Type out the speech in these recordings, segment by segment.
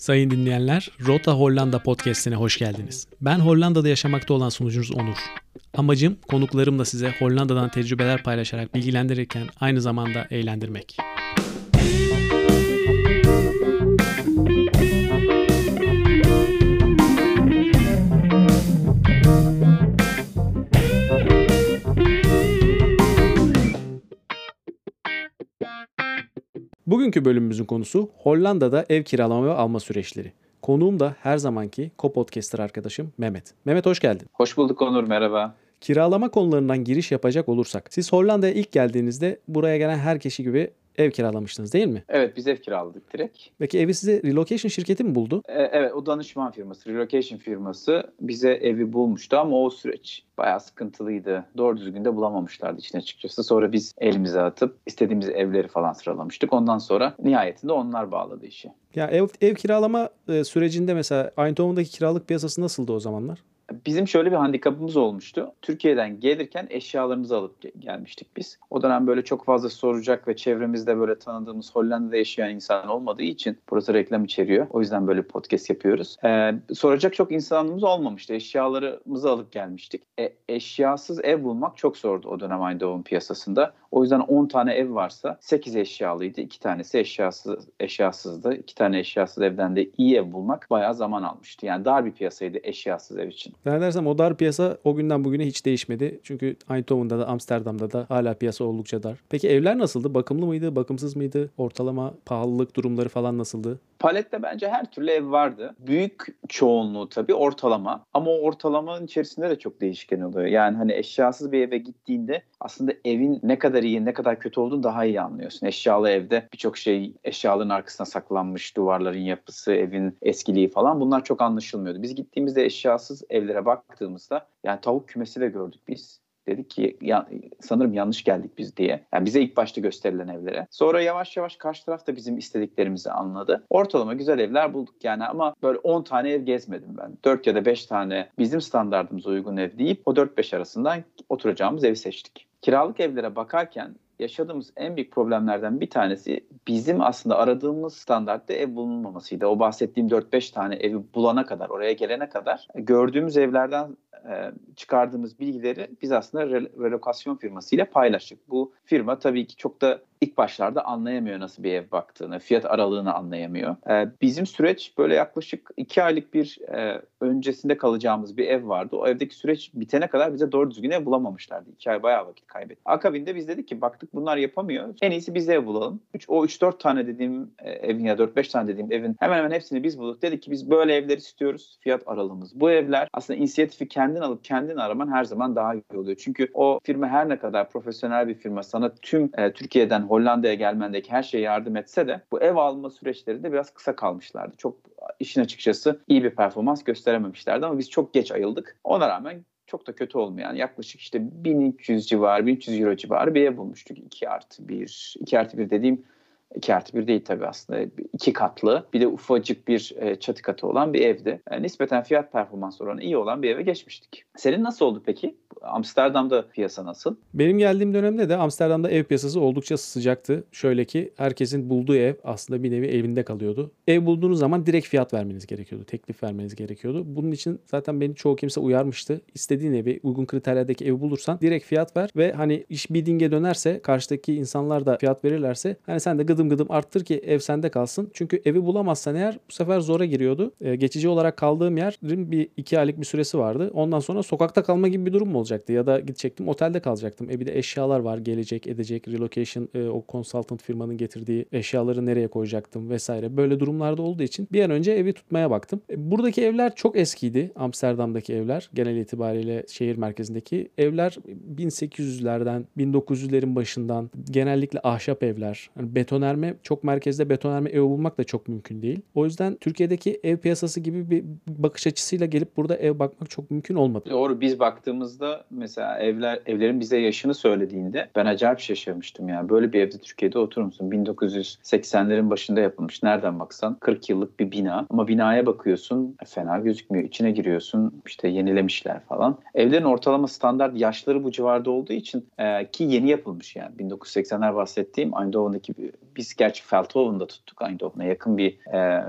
Sayın dinleyenler, Rota Hollanda podcast'ine hoş geldiniz. Ben Hollanda'da yaşamakta olan sunucunuz Onur. Amacım konuklarımla size Hollanda'dan tecrübeler paylaşarak bilgilendirirken aynı zamanda eğlendirmek. Bugünkü bölümümüzün konusu Hollanda'da ev kiralama ve alma süreçleri. Konuğum da her zamanki co-podcaster arkadaşım Mehmet. Mehmet hoş geldin. Hoş bulduk Onur, merhaba. Kiralama konularından giriş yapacak olursak, siz Hollanda'ya ilk geldiğinizde buraya gelen her kişi gibi ev kiralamıştınız değil mi? Evet biz ev kiraladık direkt. Peki evi size relocation şirketi mi buldu? Ee, evet o danışman firması, relocation firması bize evi bulmuştu ama o süreç bayağı sıkıntılıydı. Doğru düzgün de bulamamışlardı için açıkçası. Sonra biz elimize atıp istediğimiz evleri falan sıralamıştık. Ondan sonra nihayetinde onlar bağladı işi. Ya ev, ev kiralama e, sürecinde mesela Eindhoven'daki kiralık piyasası nasıldı o zamanlar? Bizim şöyle bir handikapımız olmuştu. Türkiye'den gelirken eşyalarımızı alıp gelmiştik biz. O dönem böyle çok fazla soracak ve çevremizde böyle tanıdığımız Hollanda'da yaşayan insan olmadığı için burası reklam içeriyor. O yüzden böyle podcast yapıyoruz. Ee, soracak çok insanımız olmamıştı. Eşyalarımızı alıp gelmiştik. E, eşyasız ev bulmak çok zordu o dönem Eindhoven piyasasında. O yüzden 10 tane ev varsa 8 eşyalıydı. 2 tanesi eşyasız, eşyasızdı. 2 tane eşyasız evden de iyi ev bulmak bayağı zaman almıştı. Yani dar bir piyasaydı eşyasız ev için. Zannedersem o dar piyasa o günden bugüne hiç değişmedi. Çünkü Eindhoven'da da Amsterdam'da da hala piyasa oldukça dar. Peki evler nasıldı? Bakımlı mıydı? Bakımsız mıydı? Ortalama pahalılık durumları falan nasıldı? Palette bence her türlü ev vardı. Büyük çoğunluğu tabii ortalama. Ama o ortalamanın içerisinde de çok değişken oluyor. Yani hani eşyasız bir eve gittiğinde aslında evin ne kadar iyi ne kadar kötü olduğunu daha iyi anlıyorsun. Eşyalı evde birçok şey eşyaların arkasına saklanmış. Duvarların yapısı, evin eskiliği falan bunlar çok anlaşılmıyordu. Biz gittiğimizde eşyasız evlere baktığımızda yani tavuk kümesi de gördük biz dedik ki ya, sanırım yanlış geldik biz diye. Yani bize ilk başta gösterilen evlere. Sonra yavaş yavaş karşı taraf da bizim istediklerimizi anladı. Ortalama güzel evler bulduk yani ama böyle 10 tane ev gezmedim ben. 4 ya da 5 tane bizim standartımıza uygun ev deyip o 4-5 arasından oturacağımız evi seçtik. Kiralık evlere bakarken yaşadığımız en büyük problemlerden bir tanesi bizim aslında aradığımız standartta ev bulunmamasıydı. O bahsettiğim 4-5 tane evi bulana kadar, oraya gelene kadar gördüğümüz evlerden e, çıkardığımız bilgileri biz aslında re- relokasyon firmasıyla paylaştık. Bu firma tabii ki çok da ilk başlarda anlayamıyor nasıl bir ev baktığını, fiyat aralığını anlayamıyor. Ee, bizim süreç böyle yaklaşık iki aylık bir e, öncesinde kalacağımız bir ev vardı. O evdeki süreç bitene kadar bize doğru düzgün ev bulamamışlardı. İki ay bayağı vakit kaybettik. Akabinde biz dedik ki baktık bunlar yapamıyor. En iyisi biz ev bulalım. Üç, o 3-4 tane dediğim e, evin ya 4-5 tane dediğim evin hemen hemen hepsini biz bulduk. Dedik ki biz böyle evler istiyoruz. Fiyat aralığımız. Bu evler aslında inisiyatifi kendin alıp kendin araman her zaman daha iyi oluyor. Çünkü o firma her ne kadar profesyonel bir firma sana tüm e, Türkiye'den Hollanda'ya gelmendeki her şeye yardım etse de bu ev alma süreçlerinde biraz kısa kalmışlardı. Çok işin açıkçası iyi bir performans gösterememişlerdi ama biz çok geç ayıldık. Ona rağmen çok da kötü olmayan yaklaşık işte 1300 civarı 1300 euro civarı bir ev bulmuştuk. 2 artı 1. 2 artı 1 dediğim 2 artı 1 değil tabii aslında. iki katlı bir de ufacık bir çatı katı olan bir evdi. Yani nispeten fiyat performans oranı iyi olan bir eve geçmiştik. Senin nasıl oldu peki? Amsterdam'da piyasa nasıl? Benim geldiğim dönemde de Amsterdam'da ev piyasası oldukça sıcaktı. Şöyle ki herkesin bulduğu ev aslında bir nevi evinde kalıyordu. Ev bulduğunuz zaman direkt fiyat vermeniz gerekiyordu. Teklif vermeniz gerekiyordu. Bunun için zaten beni çoğu kimse uyarmıştı. İstediğin evi uygun kriterlerdeki evi bulursan direkt fiyat ver ve hani iş bidding'e dönerse karşıdaki insanlar da fiyat verirlerse hani sen de gıdım gıdım arttır ki ev sende kalsın. Çünkü evi bulamazsan eğer bu sefer zora giriyordu. Ee, geçici olarak kaldığım yerin bir iki aylık bir süresi vardı. Ondan sonra sokakta kalma gibi bir durum olacaktı? Ya da gidecektim otelde kalacaktım. E bir de eşyalar var gelecek edecek relocation e, o consultant firmanın getirdiği eşyaları nereye koyacaktım vesaire. Böyle durumlarda olduğu için bir an önce evi tutmaya baktım. E, buradaki evler çok eskiydi. Amsterdam'daki evler genel itibariyle şehir merkezindeki evler 1800'lerden 1900'lerin başından genellikle ahşap evler. Yani betonerme çok merkezde betonerme ev bulmak da çok mümkün değil. O yüzden Türkiye'deki ev piyasası gibi bir bakış açısıyla gelip burada ev bakmak çok mümkün olmadı. Doğru biz baktığımızda mesela evler evlerin bize yaşını söylediğinde ben acayip şaşırmıştım yani. Böyle bir evde Türkiye'de oturur musun? 1980'lerin başında yapılmış. Nereden baksan 40 yıllık bir bina ama binaya bakıyorsun fena gözükmüyor. İçine giriyorsun işte yenilemişler falan. Evlerin ortalama standart yaşları bu civarda olduğu için e, ki yeni yapılmış yani 1980'ler bahsettiğim Eindhoven'daki bir Biz gerçi Feldhoven'da tuttuk Eindhoven'a yakın bir e,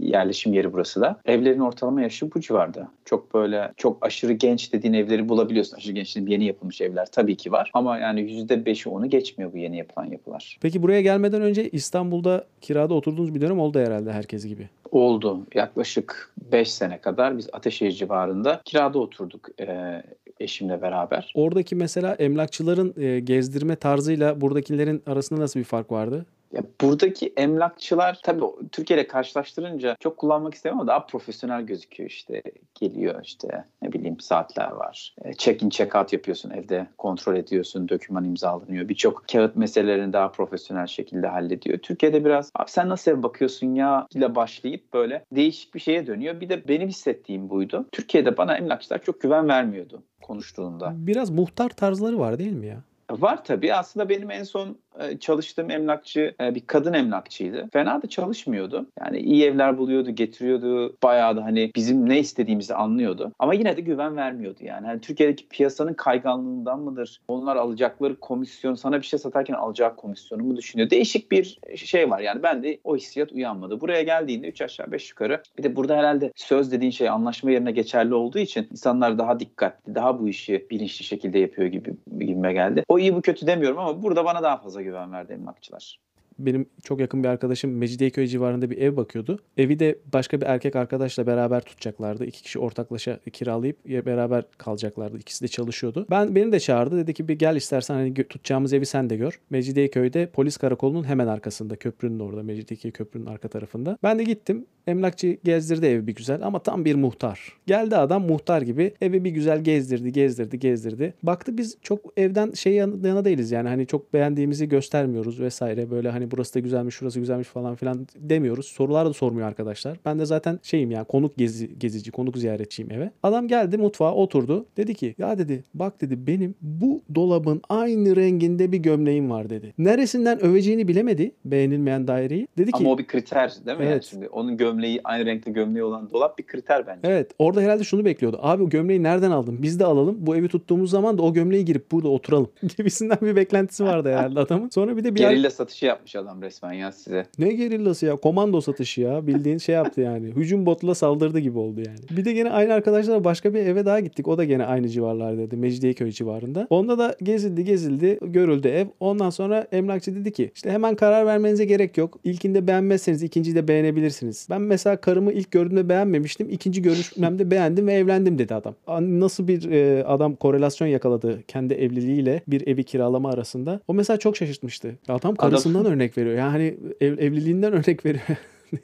yerleşim yeri burası da. Evlerin ortalama yaşı bu civarda. Çok böyle çok aşırı genç dediğin evleri bulabiliyorsun. Aşırı genç dediğin yeni yapılmış evler tabii ki var. Ama yani %5'i onu geçmiyor bu yeni yapılan yapılar. Peki buraya gelmeden önce İstanbul'da kirada oturduğunuz bir dönem oldu herhalde herkes gibi. Oldu. Yaklaşık 5 sene kadar biz Ateşehir civarında kirada oturduk e, eşimle beraber. Oradaki mesela emlakçıların e, gezdirme tarzıyla buradakilerin arasında nasıl bir fark vardı? Ya buradaki emlakçılar tabii Türkiye ile karşılaştırınca çok kullanmak istemem ama daha profesyonel gözüküyor işte. Geliyor işte ne bileyim saatler var. E, check in check out yapıyorsun evde kontrol ediyorsun. Doküman imzalanıyor. Birçok kağıt meselelerini daha profesyonel şekilde hallediyor. Türkiye'de biraz abi sen nasıl ev bakıyorsun ya ile başlayıp böyle değişik bir şeye dönüyor. Bir de benim hissettiğim buydu. Türkiye'de bana emlakçılar çok güven vermiyordu konuştuğunda. Biraz muhtar tarzları var değil mi ya? Var tabii. Aslında benim en son çalıştığım emlakçı e, bir kadın emlakçıydı. Fena da çalışmıyordu. Yani iyi evler buluyordu, getiriyordu. Bayağı da hani bizim ne istediğimizi anlıyordu. Ama yine de güven vermiyordu yani. yani Türkiye'deki piyasanın kayganlığından mıdır? Onlar alacakları komisyon, sana bir şey satarken alacağı komisyonu mu düşünüyor? Değişik bir şey var yani. Ben de o hissiyat uyanmadı. Buraya geldiğinde 3 aşağı 5 yukarı. Bir de burada herhalde söz dediğin şey anlaşma yerine geçerli olduğu için insanlar daha dikkatli, daha bu işi bilinçli şekilde yapıyor gibi gibime geldi. O iyi bu kötü demiyorum ama burada bana daha fazla güven verdi emlakçılar benim çok yakın bir arkadaşım Mecidiyeköy civarında bir ev bakıyordu. Evi de başka bir erkek arkadaşla beraber tutacaklardı. İki kişi ortaklaşa kiralayıp beraber kalacaklardı. İkisi de çalışıyordu. Ben beni de çağırdı. Dedi ki bir gel istersen hani tutacağımız evi sen de gör. Mecidiyeköy'de polis karakolunun hemen arkasında. Köprünün orada. Mecidiyeköy köprünün arka tarafında. Ben de gittim. Emlakçı gezdirdi evi bir güzel ama tam bir muhtar. Geldi adam muhtar gibi evi bir güzel gezdirdi, gezdirdi, gezdirdi. Baktı biz çok evden şey yana değiliz yani hani çok beğendiğimizi göstermiyoruz vesaire. Böyle hani burası da güzelmiş, şurası güzelmiş falan filan demiyoruz. Sorular da sormuyor arkadaşlar. Ben de zaten şeyim yani konuk gezi, gezici, konuk ziyaretçiyim eve. Adam geldi mutfağa oturdu. Dedi ki ya dedi bak dedi benim bu dolabın aynı renginde bir gömleğim var dedi. Neresinden öveceğini bilemedi beğenilmeyen daireyi. Dedi ki Ama o bir kriter değil mi? Evet. Yani şimdi onun gömleği aynı renkte gömleği olan dolap bir kriter bence. Evet. Orada herhalde şunu bekliyordu. Abi o gömleği nereden aldın? Biz de alalım. Bu evi tuttuğumuz zaman da o gömleği girip burada oturalım gibisinden bir beklentisi vardı herhalde adamın. Sonra bir de bir Gerilla satışı yapmış adam resmen ya size. Ne gerillası ya? Komando satışı ya. Bildiğin şey yaptı yani. Hücum botla saldırdı gibi oldu yani. Bir de gene aynı arkadaşlarla başka bir eve daha gittik. O da gene aynı civarlardaydı. Mecidiyeköy civarında. Onda da gezildi gezildi. Görüldü ev. Ondan sonra emlakçı dedi ki işte hemen karar vermenize gerek yok. İlkinde beğenmezseniz ikinciyi de beğenebilirsiniz. Ben mesela karımı ilk gördüğümde beğenmemiştim. İkinci görüşmemde beğendim ve evlendim dedi adam. Nasıl bir e, adam korelasyon yakaladı kendi evliliğiyle bir evi kiralama arasında. O mesela çok şaşırtmıştı. Adam karısından adam... örnek veriyor. Yani hani ev, evliliğinden örnek veriyor.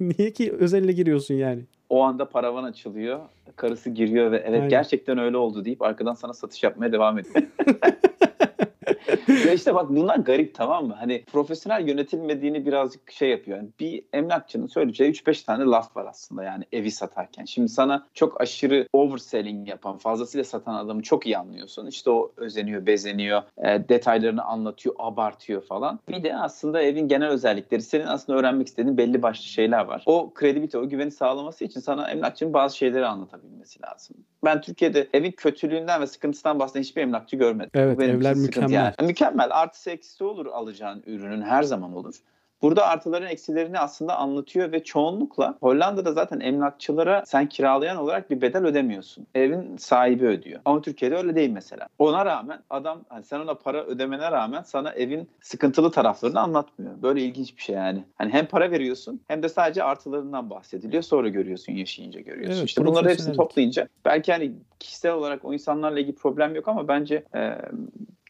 Niye ki özelle giriyorsun yani? O anda paravan açılıyor. Karısı giriyor ve evet Aynen. gerçekten öyle oldu deyip arkadan sana satış yapmaya devam ediyor. ya işte bak bunlar garip tamam mı? Hani profesyonel yönetilmediğini birazcık şey yapıyor. Yani bir emlakçının söyleyeceği 3-5 tane laf var aslında yani evi satarken. Şimdi sana çok aşırı overselling yapan, fazlasıyla satan adamı çok iyi anlıyorsun. İşte o özeniyor, bezeniyor, e, detaylarını anlatıyor, abartıyor falan. Bir de aslında evin genel özellikleri, senin aslında öğrenmek istediğin belli başlı şeyler var. O kredibilite, o güveni sağlaması için sana emlakçının bazı şeyleri anlatabilmesi lazım. Ben Türkiye'de evin kötülüğünden ve sıkıntısından bahseden hiçbir emlakçı görmedim. Evet, evler mükemmel. Yani. Mükemmel. Artısı eksisi olur alacağın ürünün her zaman olur. Burada artıların eksilerini aslında anlatıyor ve çoğunlukla Hollanda'da zaten emlakçılara sen kiralayan olarak bir bedel ödemiyorsun. Evin sahibi ödüyor. Ama Türkiye'de öyle değil mesela. Ona rağmen adam hani sen ona para ödemene rağmen sana evin sıkıntılı taraflarını anlatmıyor. Böyle ilginç bir şey yani. Hani hem para veriyorsun hem de sadece artılarından bahsediliyor. Sonra görüyorsun, yaşayınca görüyorsun. Evet, işte bunları hepsini toplayınca belki hani kişisel olarak o insanlarla ilgili problem yok ama bence e,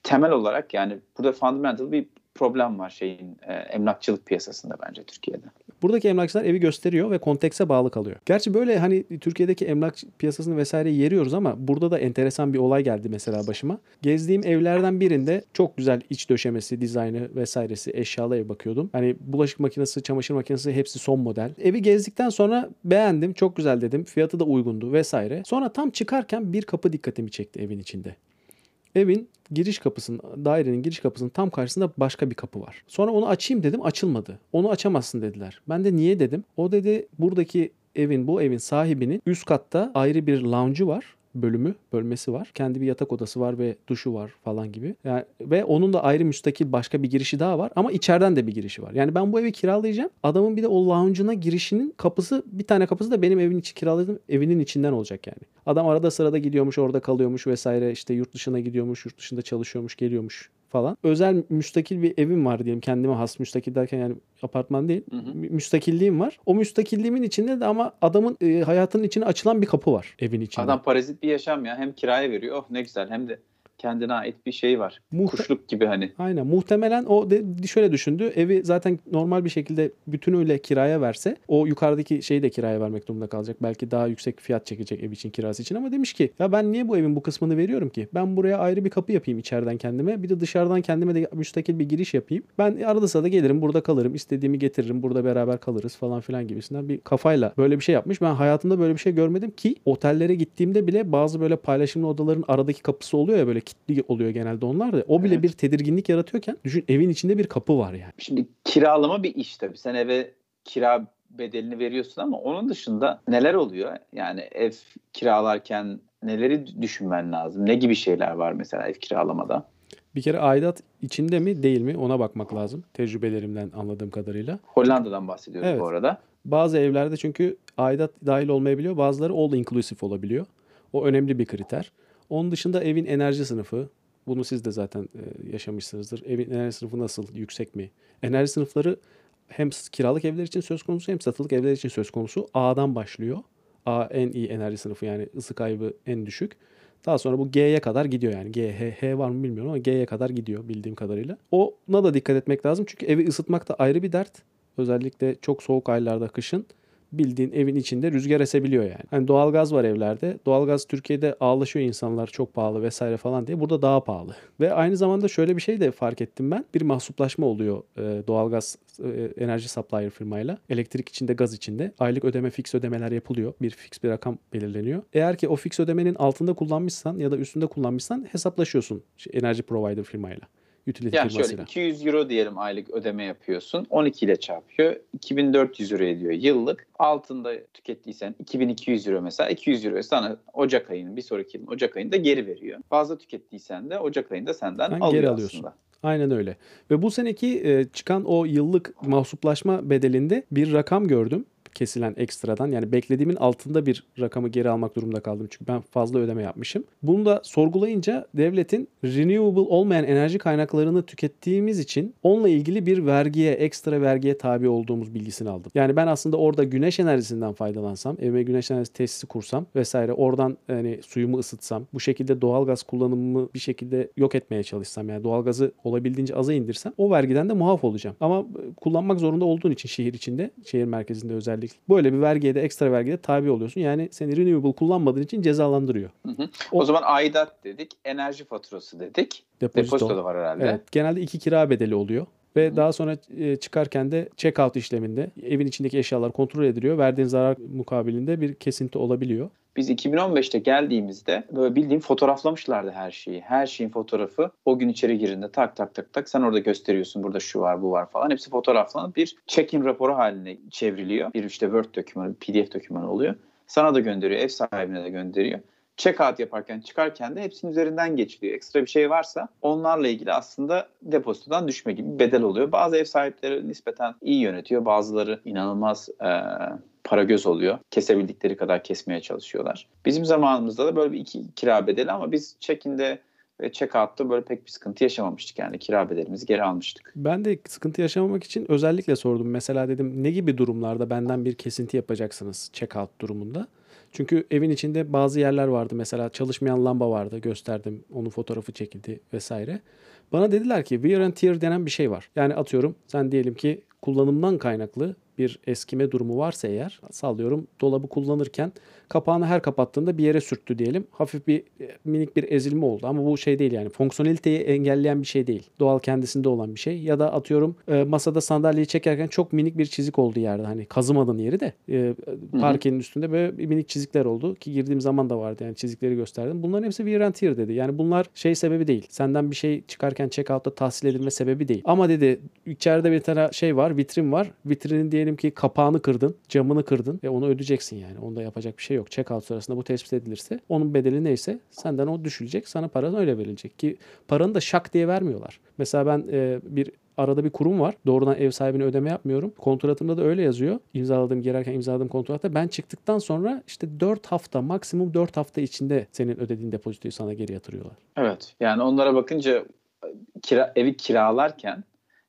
temel olarak yani burada fundamental bir problem var şeyin e, emlakçılık piyasasında bence Türkiye'de. Buradaki emlakçılar evi gösteriyor ve kontekse bağlı kalıyor. Gerçi böyle hani Türkiye'deki emlak piyasasını vesaire yeriyoruz ama burada da enteresan bir olay geldi mesela başıma. Gezdiğim evlerden birinde çok güzel iç döşemesi, dizaynı vesairesi eşyalı ev bakıyordum. Hani bulaşık makinesi, çamaşır makinesi hepsi son model. Evi gezdikten sonra beğendim, çok güzel dedim. Fiyatı da uygundu vesaire. Sonra tam çıkarken bir kapı dikkatimi çekti evin içinde. Evin giriş kapısının, dairenin giriş kapısının tam karşısında başka bir kapı var. Sonra onu açayım dedim açılmadı. Onu açamazsın dediler. Ben de niye dedim. O dedi buradaki evin bu evin sahibinin üst katta ayrı bir lounge'u var bölümü, bölmesi var. Kendi bir yatak odası var ve duşu var falan gibi. Yani ve onun da ayrı müstakil başka bir girişi daha var ama içeriden de bir girişi var. Yani ben bu evi kiralayacağım. Adamın bir de o lounge'una girişinin kapısı bir tane kapısı da benim evin içi kiraladığım evinin içinden olacak yani. Adam arada sırada gidiyormuş, orada kalıyormuş vesaire. işte yurt dışına gidiyormuş, yurt dışında çalışıyormuş, geliyormuş falan. Özel müstakil bir evim var diyelim. Kendime has müstakil derken yani apartman değil. Hı hı. Mü- Müstakilliğim var. O müstakilliğimin içinde de ama adamın e, hayatının içine açılan bir kapı var evin içinde. Adam parazit bir yaşam ya. Hem kiraya veriyor. Oh ne güzel. Hem de kendine ait bir şey var. Muhte- Kuşluk gibi hani. Aynen. Muhtemelen o de, şöyle düşündü. Evi zaten normal bir şekilde bütünüyle kiraya verse o yukarıdaki şeyi de kiraya vermek durumunda kalacak. Belki daha yüksek fiyat çekecek ev için kirası için ama demiş ki ya ben niye bu evin bu kısmını veriyorum ki? Ben buraya ayrı bir kapı yapayım içeriden kendime. Bir de dışarıdan kendime de müstakil bir giriş yapayım. Ben arada sırada gelirim burada kalırım. istediğimi getiririm. Burada beraber kalırız falan filan gibisinden bir kafayla böyle bir şey yapmış. Ben hayatımda böyle bir şey görmedim ki otellere gittiğimde bile bazı böyle paylaşımlı odaların aradaki kapısı oluyor ya böyle kilitli oluyor genelde onlar da. O bile Evet. bir tedirginlik yaratıyorken düşün evin içinde bir kapı var yani. Şimdi kiralama bir iş tabii. Sen eve kira bedelini veriyorsun ama onun dışında neler oluyor? Yani ev kiralarken neleri düşünmen lazım? Ne gibi şeyler var mesela ev kiralamada? Bir kere aidat içinde mi değil mi ona bakmak lazım. Tecrübelerimden anladığım kadarıyla. Hollanda'dan bahsediyoruz Evet. bu arada. Bazı evlerde çünkü aidat dahil olmayabiliyor. Bazıları all inclusive olabiliyor. O önemli bir kriter. Onun dışında evin enerji sınıfı. Bunu siz de zaten e, yaşamışsınızdır. Evin enerji sınıfı nasıl? Yüksek mi? Enerji sınıfları hem kiralık evler için söz konusu hem satılık evler için söz konusu. A'dan başlıyor. A en iyi enerji sınıfı yani ısı kaybı en düşük. Daha sonra bu G'ye kadar gidiyor yani. G, H, H var mı bilmiyorum ama G'ye kadar gidiyor bildiğim kadarıyla. Ona da dikkat etmek lazım çünkü evi ısıtmak da ayrı bir dert. Özellikle çok soğuk aylarda kışın bildiğin evin içinde rüzgar esebiliyor yani. Hani doğalgaz var evlerde. Doğalgaz Türkiye'de ağlaşıyor insanlar çok pahalı vesaire falan diye. Burada daha pahalı. Ve aynı zamanda şöyle bir şey de fark ettim ben. Bir mahsuplaşma oluyor e, doğalgaz e, enerji supplier firmayla. Elektrik içinde, gaz içinde. Aylık ödeme, fix ödemeler yapılıyor. Bir fix bir rakam belirleniyor. Eğer ki o fix ödemenin altında kullanmışsan ya da üstünde kullanmışsan hesaplaşıyorsun şey, enerji provider firmayla. Utility Yani şöyle firmasıyla. 200 euro diyelim aylık ödeme yapıyorsun. 12 ile çarpıyor. 2400 euro ediyor yıllık. Altında tükettiysen 2200 euro mesela 200 euro sana Ocak ayının bir sonraki yılın Ocak ayında geri veriyor. Fazla tükettiysen de Ocak ayında senden Sen alıyor geri alıyorsun. aslında. Aynen öyle. Ve bu seneki e, çıkan o yıllık mahsuplaşma bedelinde bir rakam gördüm kesilen ekstradan. Yani beklediğimin altında bir rakamı geri almak durumunda kaldım. Çünkü ben fazla ödeme yapmışım. Bunu da sorgulayınca devletin renewable olmayan enerji kaynaklarını tükettiğimiz için onunla ilgili bir vergiye, ekstra vergiye tabi olduğumuz bilgisini aldım. Yani ben aslında orada güneş enerjisinden faydalansam, evime güneş enerjisi tesisi kursam vesaire oradan hani suyumu ısıtsam, bu şekilde doğalgaz kullanımımı bir şekilde yok etmeye çalışsam yani doğalgazı olabildiğince aza indirsem o vergiden de muaf olacağım. Ama e, kullanmak zorunda olduğun için şehir içinde, şehir merkezinde özellikle böyle bir vergiye de ekstra vergiye tabi oluyorsun. Yani seni renewable kullanmadığın için cezalandırıyor. Hı hı. O- O, zaman aidat dedik, enerji faturası dedik. Depozito. Depozito da var herhalde. Evet, genelde iki kira bedeli oluyor. Ve Hı. daha sonra çıkarken de check-out işleminde evin içindeki eşyalar kontrol ediliyor. Verdiğin zarar mukabilinde bir kesinti olabiliyor. Biz 2015'te geldiğimizde böyle bildiğin fotoğraflamışlardı her şeyi. Her şeyin fotoğrafı o gün içeri girdiğinde tak tak tak tak sen orada gösteriyorsun burada şu var bu var falan. Hepsi fotoğraflanıp bir check-in raporu haline çevriliyor. Bir işte Word dokümanı, PDF dokümanı oluyor. Sana da gönderiyor, ev sahibine de gönderiyor. Check-out yaparken çıkarken de hepsinin üzerinden geçiliyor. Ekstra bir şey varsa onlarla ilgili aslında depozitodan düşme gibi bedel oluyor. Bazı ev sahipleri nispeten iyi yönetiyor. Bazıları inanılmaz e, para göz oluyor. Kesebildikleri kadar kesmeye çalışıyorlar. Bizim zamanımızda da böyle bir iki kira bedeli ama biz check-in'de ve check-out'ta böyle pek bir sıkıntı yaşamamıştık yani kira bedelimizi geri almıştık. Ben de sıkıntı yaşamamak için özellikle sordum. Mesela dedim ne gibi durumlarda benden bir kesinti yapacaksınız check-out durumunda? Çünkü evin içinde bazı yerler vardı. Mesela çalışmayan lamba vardı. Gösterdim. Onun fotoğrafı çekildi vesaire. Bana dediler ki wear and tear denen bir şey var. Yani atıyorum sen diyelim ki kullanımdan kaynaklı bir eskime durumu varsa eğer sallıyorum dolabı kullanırken kapağını her kapattığında bir yere sürttü diyelim. Hafif bir e, minik bir ezilme oldu ama bu şey değil yani fonksiyoneliteyi engelleyen bir şey değil. Doğal kendisinde olan bir şey. Ya da atıyorum e, masada sandalyeyi çekerken çok minik bir çizik oldu yerde. Hani kazımadın yeri de e, parkenin üstünde böyle minik çizikler oldu ki girdiğim zaman da vardı yani çizikleri gösterdim. Bunların hepsi wear and tear dedi. Yani bunlar şey sebebi değil. Senden bir şey çıkarken check-out'ta tahsil edilme sebebi değil. Ama dedi içeride bir tane şey var vitrin var. Vitrinin diyelim diyelim ki kapağını kırdın, camını kırdın ve onu ödeyeceksin yani. Onda yapacak bir şey yok. Check-out sırasında bu tespit edilirse onun bedeli neyse senden o düşülecek. Sana paran öyle verilecek ki paranı da şak diye vermiyorlar. Mesela ben e, bir arada bir kurum var. Doğrudan ev sahibine ödeme yapmıyorum. Kontratımda da öyle yazıyor. İmzaladığım girerken imzaladığım kontratta ben çıktıktan sonra işte 4 hafta maksimum 4 hafta içinde senin ödediğin depozitoyu sana geri yatırıyorlar. Evet. Yani onlara bakınca kira, evi kiralarken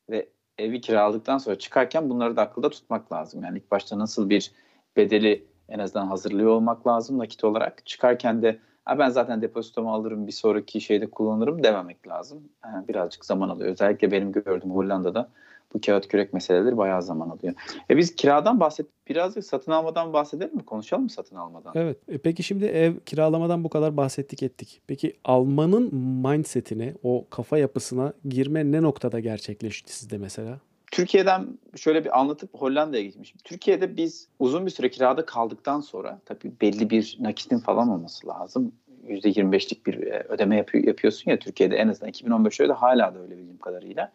ve evi kiraladıktan sonra çıkarken bunları da akılda tutmak lazım. Yani ilk başta nasıl bir bedeli en azından hazırlıyor olmak lazım nakit olarak. Çıkarken de ha ben zaten depozitomu alırım bir sonraki şeyde kullanırım dememek lazım. Yani birazcık zaman alıyor. Özellikle benim gördüğüm Hollanda'da bu kağıt kürek meseleleri bayağı zaman alıyor. E biz kiradan bahsettik. Birazcık satın almadan bahsedelim mi? Konuşalım mı satın almadan? Evet. E peki şimdi ev kiralamadan bu kadar bahsettik ettik. Peki almanın mindsetine, o kafa yapısına girme ne noktada gerçekleşti sizde mesela? Türkiye'den şöyle bir anlatıp Hollanda'ya gitmişim. Türkiye'de biz uzun bir süre kirada kaldıktan sonra tabii belli bir nakitin falan olması lazım. %25'lik bir e, ödeme yapıyor, yapıyorsun ya Türkiye'de en azından 2015'te de hala da öyle bildiğim kadarıyla.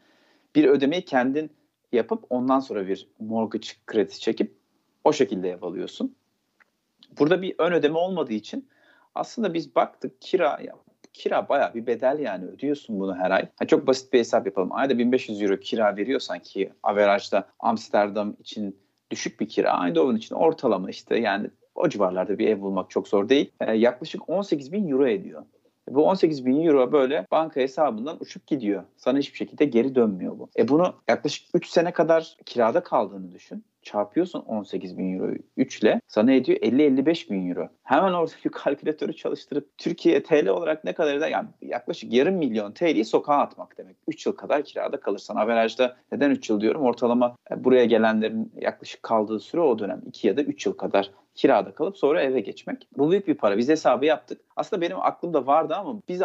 Bir ödemeyi kendin yapıp ondan sonra bir mortgage kredisi çekip o şekilde ev alıyorsun. Burada bir ön ödeme olmadığı için aslında biz baktık kira ya kira baya bir bedel yani ödüyorsun bunu her ay. Ha, çok basit bir hesap yapalım. Ayda 1500 euro kira veriyorsan ki average'da Amsterdam için düşük bir kira. Onun için ortalama işte yani o civarlarda bir ev bulmak çok zor değil. Ee, yaklaşık 18 bin euro ediyor. Bu 18 bin euro böyle banka hesabından uçup gidiyor. Sana hiçbir şekilde geri dönmüyor bu. E bunu yaklaşık 3 sene kadar kirada kaldığını düşün çarpıyorsun 18 bin euroyu 3 ile sana ediyor 50-55 bin euro. Hemen oradaki kalkülatörü çalıştırıp Türkiye TL olarak ne kadar eder? Yani yaklaşık yarım milyon TL'yi sokağa atmak demek. 3 yıl kadar kirada kalırsan. Averajda neden 3 yıl diyorum? Ortalama e, buraya gelenlerin yaklaşık kaldığı süre o dönem 2 ya da 3 yıl kadar kirada kalıp sonra eve geçmek. Bu büyük bir para. Biz hesabı yaptık. Aslında benim aklımda vardı ama biz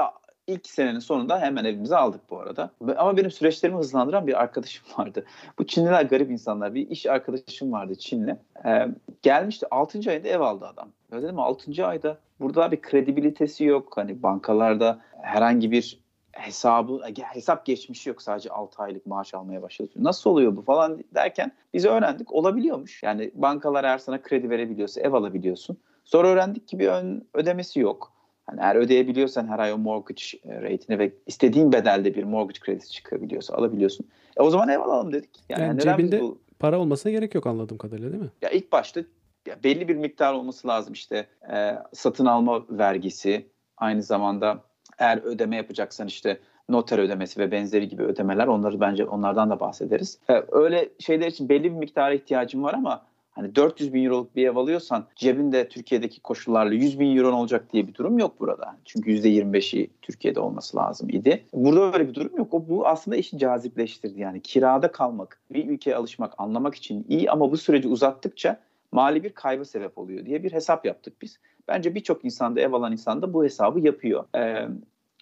ilk senenin sonunda hemen evimizi aldık bu arada. Ama benim süreçlerimi hızlandıran bir arkadaşım vardı. Bu Çinliler garip insanlar. Bir iş arkadaşım vardı Çinli. Ee, gelmişti 6. ayında ev aldı adam. Ya dedim 6. ayda burada bir kredibilitesi yok. Hani bankalarda herhangi bir hesabı hesap geçmişi yok sadece 6 aylık maaş almaya başladı. Nasıl oluyor bu falan derken biz öğrendik olabiliyormuş. Yani bankalar eğer sana kredi verebiliyorsa ev alabiliyorsun. Sonra öğrendik ki bir ön ödemesi yok. Yani eğer ödeyebiliyorsan her ay o mortgage e, rate'ini ve istediğin bedelde bir mortgage kredisi çıkabiliyorsa alabiliyorsun. E o zaman ev alalım dedik. Yani, yani cebinde bu... para olmasına gerek yok anladığım kadarıyla değil mi? Ya ilk başta ya belli bir miktar olması lazım işte e, satın alma vergisi aynı zamanda eğer ödeme yapacaksan işte noter ödemesi ve benzeri gibi ödemeler onları bence onlardan da bahsederiz. E, öyle şeyler için belli bir miktara ihtiyacım var ama Hani 400 bin euroluk bir ev alıyorsan cebinde Türkiye'deki koşullarla 100 bin euro olacak diye bir durum yok burada. Çünkü %25'i Türkiye'de olması lazım idi. Burada böyle bir durum yok. O bu aslında işi cazipleştirdi. Yani kirada kalmak, bir ülkeye alışmak, anlamak için iyi ama bu süreci uzattıkça mali bir kayba sebep oluyor diye bir hesap yaptık biz. Bence birçok insanda ev alan insanda bu hesabı yapıyor. Ee,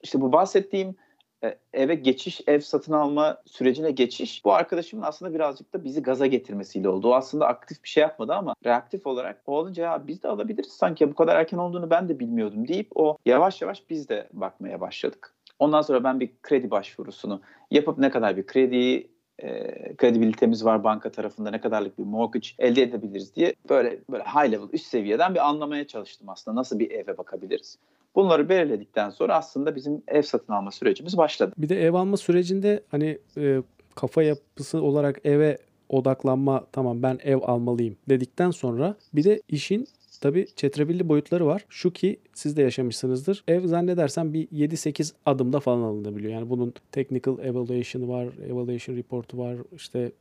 işte bu bahsettiğim e, eve geçiş, ev satın alma sürecine geçiş bu arkadaşımın aslında birazcık da bizi gaza getirmesiyle oldu. O aslında aktif bir şey yapmadı ama reaktif olarak o olunca ya biz de alabiliriz sanki bu kadar erken olduğunu ben de bilmiyordum deyip o yavaş yavaş biz de bakmaya başladık. Ondan sonra ben bir kredi başvurusunu yapıp ne kadar bir krediyi e, kredibilitemiz var banka tarafında ne kadarlık bir mortgage elde edebiliriz diye böyle böyle high level üst seviyeden bir anlamaya çalıştım aslında nasıl bir eve bakabiliriz. Bunları belirledikten sonra aslında bizim ev satın alma sürecimiz başladı. Bir de ev alma sürecinde hani e, kafa yapısı olarak eve odaklanma tamam ben ev almalıyım dedikten sonra bir de işin tabi çetrebilli boyutları var. Şu ki siz de yaşamışsınızdır. Ev zannedersem bir 7-8 adımda falan alınabiliyor. Yani bunun technical evaluation var, evaluation report'u var, işte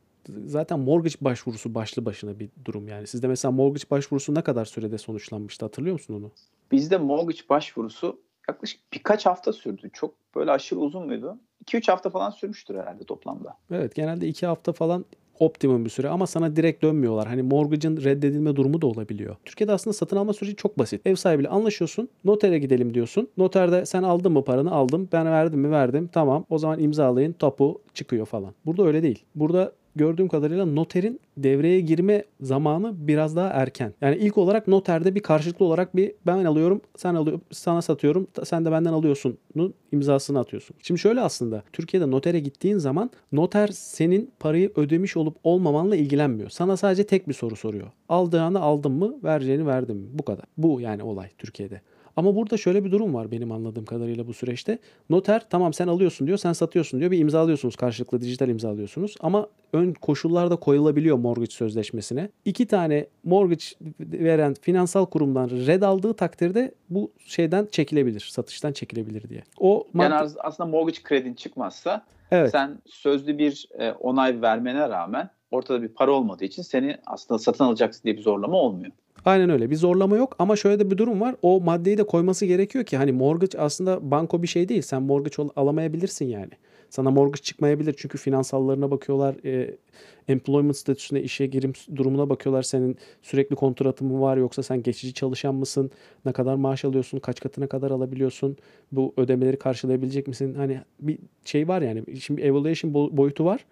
zaten mortgage başvurusu başlı başına bir durum yani. Sizde mesela mortgage başvurusu ne kadar sürede sonuçlanmıştı hatırlıyor musun onu? Bizde mortgage başvurusu yaklaşık birkaç hafta sürdü. Çok böyle aşırı uzun muydu? 2-3 hafta falan sürmüştür herhalde toplamda. Evet genelde 2 hafta falan optimum bir süre ama sana direkt dönmüyorlar. Hani mortgage'ın reddedilme durumu da olabiliyor. Türkiye'de aslında satın alma süreci çok basit. Ev sahibiyle anlaşıyorsun. Notere gidelim diyorsun. Noterde sen aldın mı paranı? Aldım. Ben verdim mi? Verdim. Tamam. O zaman imzalayın. Topu çıkıyor falan. Burada öyle değil. Burada gördüğüm kadarıyla noterin devreye girme zamanı biraz daha erken. Yani ilk olarak noterde bir karşılıklı olarak bir ben alıyorum, sen alıyor, sana satıyorum, sen de benden alıyorsunun imzasını atıyorsun. Şimdi şöyle aslında Türkiye'de notere gittiğin zaman noter senin parayı ödemiş olup olmamanla ilgilenmiyor. Sana sadece tek bir soru soruyor. Aldığını aldın mı, vereceğini verdin mi? Bu kadar. Bu yani olay Türkiye'de. Ama burada şöyle bir durum var benim anladığım kadarıyla bu süreçte. Noter tamam sen alıyorsun diyor, sen satıyorsun diyor. Bir imzalıyorsunuz karşılıklı dijital imzalıyorsunuz. Ama ön koşullar da koyulabiliyor mortgage sözleşmesine. İki tane mortgage veren finansal kurumdan red aldığı takdirde bu şeyden çekilebilir, satıştan çekilebilir diye. O yani aslında mortgage kredin çıkmazsa evet. sen sözlü bir e, onay vermene rağmen ortada bir para olmadığı için seni aslında satın alacaksın diye bir zorlama olmuyor. Aynen öyle. Bir zorlama yok ama şöyle de bir durum var. O maddeyi de koyması gerekiyor ki hani mortgage aslında banko bir şey değil. Sen mortgage alamayabilirsin yani. Sana mortgage çıkmayabilir çünkü finansallarına bakıyorlar. E, employment statüsüne, işe girim durumuna bakıyorlar. Senin sürekli kontratın mı var yoksa sen geçici çalışan mısın? Ne kadar maaş alıyorsun? Kaç katına kadar alabiliyorsun? Bu ödemeleri karşılayabilecek misin? Hani bir şey var yani. Şimdi evaluation boyutu var.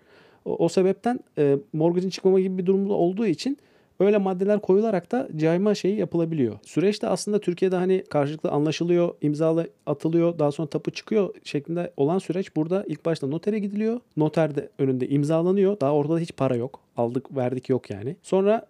O, o sebepten e, mortgage'in çıkmama gibi bir durumda olduğu için Öyle maddeler koyularak da cayma şeyi yapılabiliyor. Süreçte aslında Türkiye'de hani karşılıklı anlaşılıyor, imzalı atılıyor, daha sonra tapu çıkıyor şeklinde olan süreç burada ilk başta notere gidiliyor. Noter de önünde imzalanıyor. Daha ortada hiç para yok. Aldık verdik yok yani. Sonra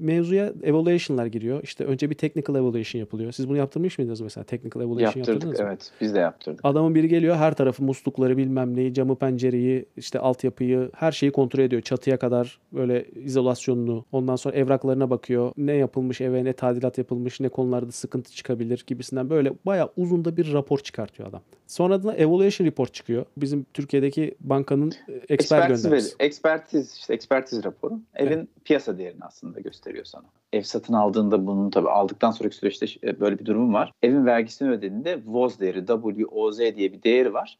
mevzuya evaluation'lar giriyor. İşte önce bir technical evaluation yapılıyor. Siz bunu yaptırmış mıydınız mesela? Technical evaluation Yaptırdık, yaptırdınız mı? evet. Biz de yaptırdık. Adamın biri geliyor her tarafı muslukları bilmem neyi, camı pencereyi, işte altyapıyı her şeyi kontrol ediyor. Çatıya kadar böyle izolasyonunu. Ondan sonra evraklarına bakıyor. Ne yapılmış eve, ne tadilat yapılmış, ne konularda sıkıntı çıkabilir gibisinden böyle bayağı uzun da bir rapor çıkartıyor adam. Sonra da evaluation report çıkıyor. Bizim Türkiye'deki bankanın expert göndermesi. Ekspertiz, işte ekspertiz raporu. Evin evet. piyasa değerini aslında gösteriyor sana. Ev satın aldığında bunun tabii aldıktan sonraki süreçte e, böyle bir durum var. Evin vergisini ödediğinde VOZ değeri, WOZ diye bir değeri var.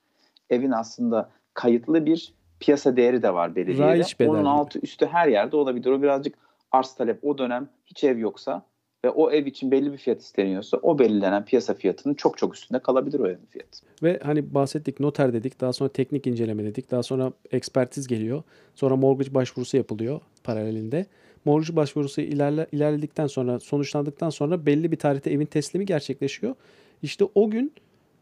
Evin aslında kayıtlı bir piyasa değeri de var belediyede. Onun altı üstü her yerde olabilir. O birazcık arz talep o dönem hiç ev yoksa ve o ev için belli bir fiyat isteniyorsa o belirlenen piyasa fiyatının çok çok üstünde kalabilir o evin fiyatı. Ve hani bahsettik noter dedik daha sonra teknik inceleme dedik daha sonra ekspertiz geliyor sonra mortgage başvurusu yapılıyor paralelinde. Mortgage başvurusu ilerle, ilerledikten sonra sonuçlandıktan sonra belli bir tarihte evin teslimi gerçekleşiyor. İşte o gün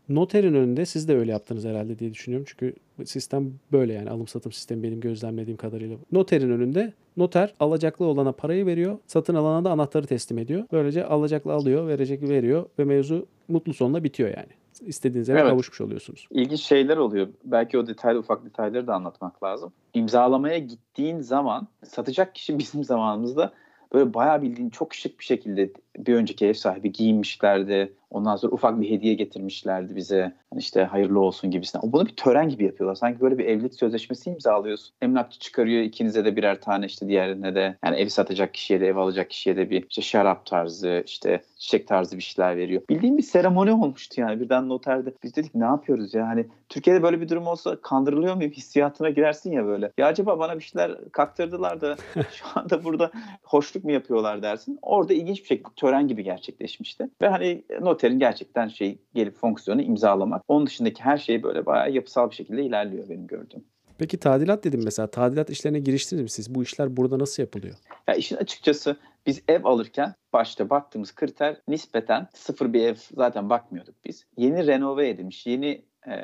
noterin önünde siz de öyle yaptınız herhalde diye düşünüyorum. Çünkü sistem böyle yani alım satım sistemi benim gözlemlediğim kadarıyla. Noterin önünde noter alacaklı olana parayı veriyor. Satın alana da anahtarı teslim ediyor. Böylece alacaklı alıyor, verecek veriyor ve mevzu mutlu sonla bitiyor yani. İstediğiniz yere evet. kavuşmuş oluyorsunuz. İlginç şeyler oluyor. Belki o detaylı ufak detayları da anlatmak lazım. İmzalamaya gittiğin zaman satacak kişi bizim zamanımızda böyle bayağı bildiğin çok şık bir şekilde bir önceki ev sahibi giyinmişlerdi. Ondan sonra ufak bir hediye getirmişlerdi bize. Hani işte hayırlı olsun gibisinden. Bunu bir tören gibi yapıyorlar. Sanki böyle bir evlilik sözleşmesi imzalıyorsun. Emlakçı çıkarıyor ikinize de birer tane işte diğerine de. Yani evi satacak kişiye de ev alacak kişiye de bir işte şarap tarzı işte çiçek tarzı bir şeyler veriyor. Bildiğim bir seremoni olmuştu yani birden noterde. Biz dedik ne yapıyoruz ya hani Türkiye'de böyle bir durum olsa kandırılıyor muyum hissiyatına girersin ya böyle. Ya acaba bana bir şeyler kaktırdılar da şu anda burada hoşluk mu yapıyorlar dersin. Orada ilginç bir şekilde tören gibi gerçekleşmişti. Ve hani noterin gerçekten şey gelip fonksiyonu imzalamak. Onun dışındaki her şey böyle bayağı yapısal bir şekilde ilerliyor benim gördüğüm. Peki tadilat dedim mesela. Tadilat işlerine giriştiniz mi siz? Bu işler burada nasıl yapılıyor? Ya işin açıkçası biz ev alırken başta baktığımız kriter nispeten sıfır bir ev zaten bakmıyorduk biz. Yeni renove edilmiş, yeni e,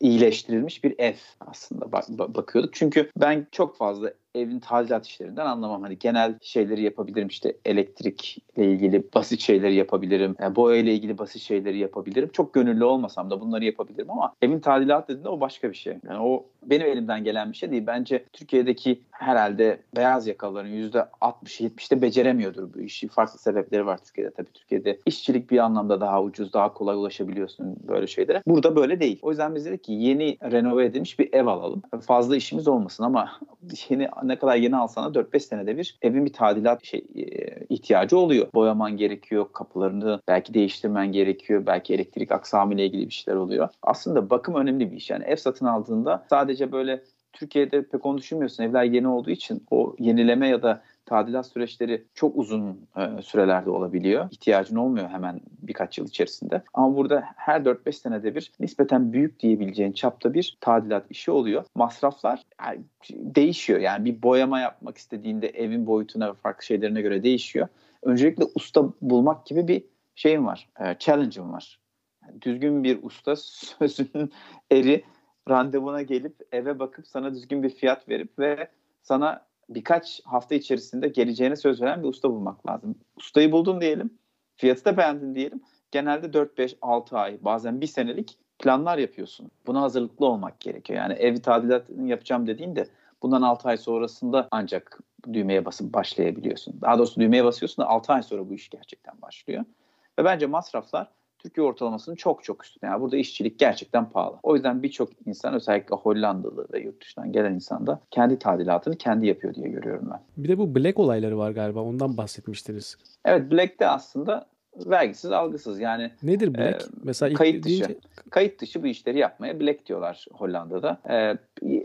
iyileştirilmiş bir ev aslında bak, bakıyorduk. Çünkü ben çok fazla evin tadilat işlerinden anlamam. Hani genel şeyleri yapabilirim işte elektrikle ilgili basit şeyleri yapabilirim. Yani boya ile ilgili basit şeyleri yapabilirim. Çok gönüllü olmasam da bunları yapabilirim ama evin tadilat dediğinde o başka bir şey. Yani o benim elimden gelen bir şey değil. Bence Türkiye'deki herhalde beyaz yakalıların %60-70'de beceremiyordur bu işi. Farklı sebepleri var Türkiye'de tabii. Türkiye'de işçilik bir anlamda daha ucuz, daha kolay ulaşabiliyorsun böyle şeylere. Burada böyle değil. O yüzden biz dedik ki yeni renove edilmiş bir ev alalım. Fazla işimiz olmasın ama yeni ne kadar yeni alsana 4-5 senede bir evin bir tadilat şey, e, ihtiyacı oluyor. Boyaman gerekiyor, kapılarını belki değiştirmen gerekiyor, belki elektrik aksamı ile ilgili bir şeyler oluyor. Aslında bakım önemli bir iş. Yani ev satın aldığında sadece böyle Türkiye'de pek onu düşünmüyorsun. Evler yeni olduğu için o yenileme ya da tadilat süreçleri çok uzun e, sürelerde olabiliyor. İhtiyacın olmuyor hemen birkaç yıl içerisinde. Ama burada her 4-5 senede bir nispeten büyük diyebileceğin çapta bir tadilat işi oluyor. Masraflar yani değişiyor. Yani bir boyama yapmak istediğinde evin boyutuna ve farklı şeylerine göre değişiyor. Öncelikle usta bulmak gibi bir şeyim var. E, challenge'ım var. Yani düzgün bir usta sözünün eri randevuna gelip eve bakıp sana düzgün bir fiyat verip ve sana birkaç hafta içerisinde geleceğine söz veren bir usta bulmak lazım. Ustayı buldun diyelim. Fiyatı da beğendin diyelim. Genelde 4-5-6 ay bazen bir senelik planlar yapıyorsun. Buna hazırlıklı olmak gerekiyor. Yani ev tadilatını yapacağım dediğinde bundan 6 ay sonrasında ancak düğmeye basıp başlayabiliyorsun. Daha doğrusu düğmeye basıyorsun da 6 ay sonra bu iş gerçekten başlıyor. Ve bence masraflar Türkiye ortalamasının çok çok üstünde. Yani burada işçilik gerçekten pahalı. O yüzden birçok insan özellikle Hollandalı ve yurt dışından gelen insan da kendi tadilatını kendi yapıyor diye görüyorum ben. Bir de bu Black olayları var galiba. Ondan bahsetmiştiniz. Evet Black'te aslında vergisiz algısız yani. Nedir Black? E, Mesela kayıt deyince... dışı. Kayıt dışı bu işleri yapmaya Black diyorlar Hollanda'da. E,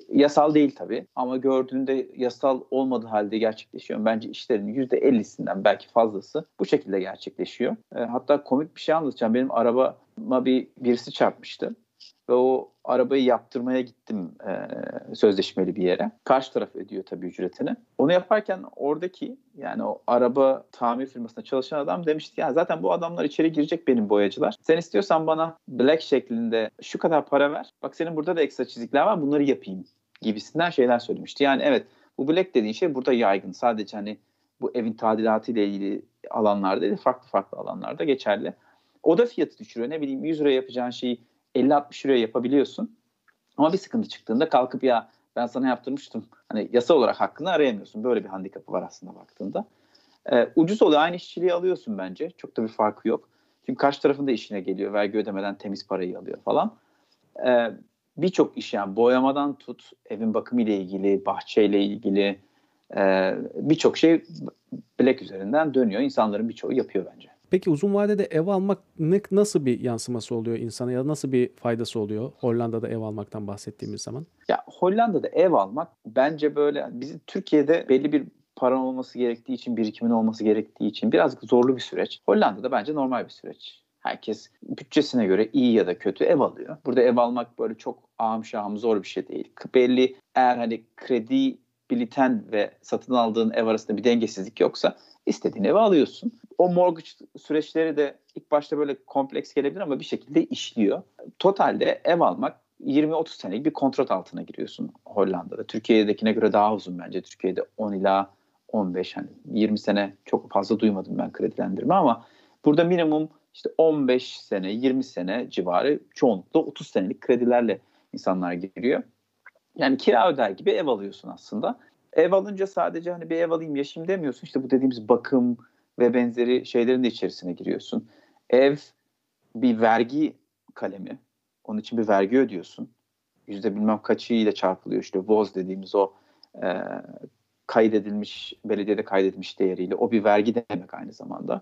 yasal değil tabii ama gördüğünde yasal olmadığı halde gerçekleşiyor. Bence işlerin %50'sinden belki fazlası bu şekilde gerçekleşiyor. E, hatta komik bir şey anlatacağım. Benim arabama bir birisi çarpmıştı ve o arabayı yaptırmaya gittim e, sözleşmeli bir yere. Karşı taraf ödüyor tabii ücretini. Onu yaparken oradaki yani o araba tamir firmasında çalışan adam demişti ya zaten bu adamlar içeri girecek benim boyacılar. Sen istiyorsan bana black şeklinde şu kadar para ver. Bak senin burada da ekstra çizikler var bunları yapayım gibisinden şeyler söylemişti. Yani evet bu black dediğin şey burada yaygın. Sadece hani bu evin tadilatı ile ilgili alanlarda değil farklı farklı alanlarda geçerli. O da fiyatı düşürüyor. Ne bileyim 100 liraya yapacağın şeyi 50-60 liraya yapabiliyorsun. Ama bir sıkıntı çıktığında kalkıp ya ben sana yaptırmıştım. Hani yasa olarak hakkını arayamıyorsun. Böyle bir handikapı var aslında baktığında. Ee, ucuz oluyor. Aynı işçiliği alıyorsun bence. Çok da bir farkı yok. Çünkü karşı tarafın da işine geliyor. Vergi ödemeden temiz parayı alıyor falan. Ee, Birçok iş yani boyamadan tut, evin bakımı ile ilgili, bahçeyle ilgili e, birçok şey Black üzerinden dönüyor. İnsanların birçoğu yapıyor bence. Peki uzun vadede ev almak nasıl bir yansıması oluyor insana ya nasıl bir faydası oluyor Hollanda'da ev almaktan bahsettiğimiz zaman? Ya Hollanda'da ev almak bence böyle bizim Türkiye'de belli bir paran olması gerektiği için, birikimin olması gerektiği için birazcık zorlu bir süreç. Hollanda'da bence normal bir süreç. Herkes bütçesine göre iyi ya da kötü ev alıyor. Burada ev almak böyle çok ağım şahım zor bir şey değil. Belli eğer hani kredi biliten ve satın aldığın ev arasında bir dengesizlik yoksa istediğin evi alıyorsun. O mortgage süreçleri de ilk başta böyle kompleks gelebilir ama bir şekilde işliyor. Totalde ev almak 20-30 senelik bir kontrat altına giriyorsun Hollanda'da. Türkiye'dekine göre daha uzun bence. Türkiye'de 10 ila 15 hani 20 sene çok fazla duymadım ben kredilendirme ama burada minimum işte 15 sene 20 sene civarı çoğunlukla 30 senelik kredilerle insanlar giriyor. Yani kira öder gibi ev alıyorsun aslında. Ev alınca sadece hani bir ev alayım yaşayayım demiyorsun. İşte bu dediğimiz bakım ve benzeri şeylerin de içerisine giriyorsun. Ev bir vergi kalemi. Onun için bir vergi ödüyorsun. Yüzde bilmem kaçı ile çarpılıyor. İşte VOZ dediğimiz o e, kaydedilmiş, belediyede kaydedilmiş değeriyle. O bir vergi demek aynı zamanda.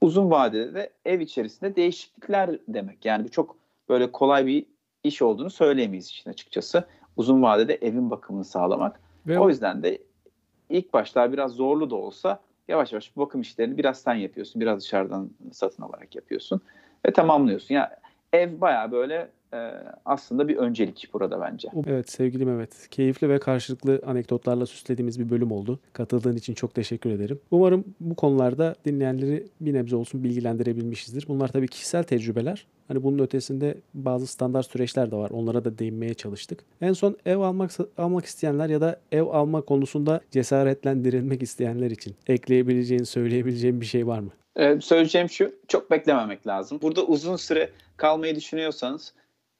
Uzun vadede de ev içerisinde değişiklikler demek. Yani bu çok böyle kolay bir iş olduğunu söyleyemeyiz için açıkçası. Uzun vadede evin bakımını sağlamak. Ve o yüzden de ilk başlar biraz zorlu da olsa yavaş yavaş bakım işlerini biraz sen yapıyorsun. Biraz dışarıdan satın alarak yapıyorsun ve tamamlıyorsun. Ya yani ev baya böyle aslında bir öncelik burada bence. Evet sevgili Mehmet. Keyifli ve karşılıklı anekdotlarla süslediğimiz bir bölüm oldu. Katıldığın için çok teşekkür ederim. Umarım bu konularda dinleyenleri bir nebze olsun bilgilendirebilmişizdir. Bunlar tabii kişisel tecrübeler. Hani bunun ötesinde bazı standart süreçler de var. Onlara da değinmeye çalıştık. En son ev almak almak isteyenler ya da ev alma konusunda cesaretlendirilmek isteyenler için ekleyebileceğin, söyleyebileceğin bir şey var mı? Ee, söyleyeceğim şu, çok beklememek lazım. Burada uzun süre kalmayı düşünüyorsanız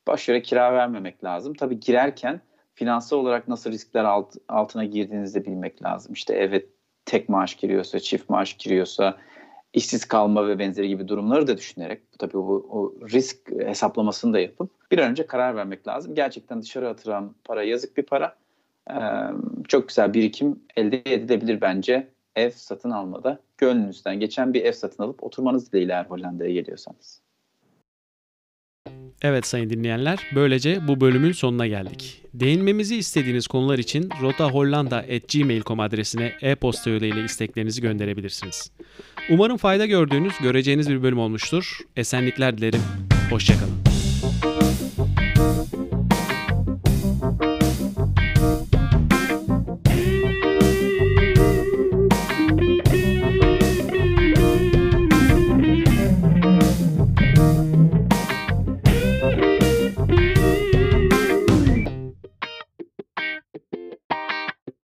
boş yere kira vermemek lazım. Tabii girerken finansal olarak nasıl riskler alt, altına girdiğinizi de bilmek lazım. İşte evet tek maaş giriyorsa, çift maaş giriyorsa, işsiz kalma ve benzeri gibi durumları da düşünerek tabii bu o risk hesaplamasını da yapıp bir an önce karar vermek lazım. Gerçekten dışarı atılan para yazık bir para. Ee, çok güzel birikim elde edilebilir bence ev satın almada. Gönlünüzden geçen bir ev satın alıp oturmanız dileğiyle eğer Hollanda'ya geliyorsanız. Evet sayın dinleyenler, böylece bu bölümün sonuna geldik. Değinmemizi istediğiniz konular için rotahollanda.gmail.com adresine e-posta yoluyla isteklerinizi gönderebilirsiniz. Umarım fayda gördüğünüz, göreceğiniz bir bölüm olmuştur. Esenlikler dilerim. Hoşçakalın.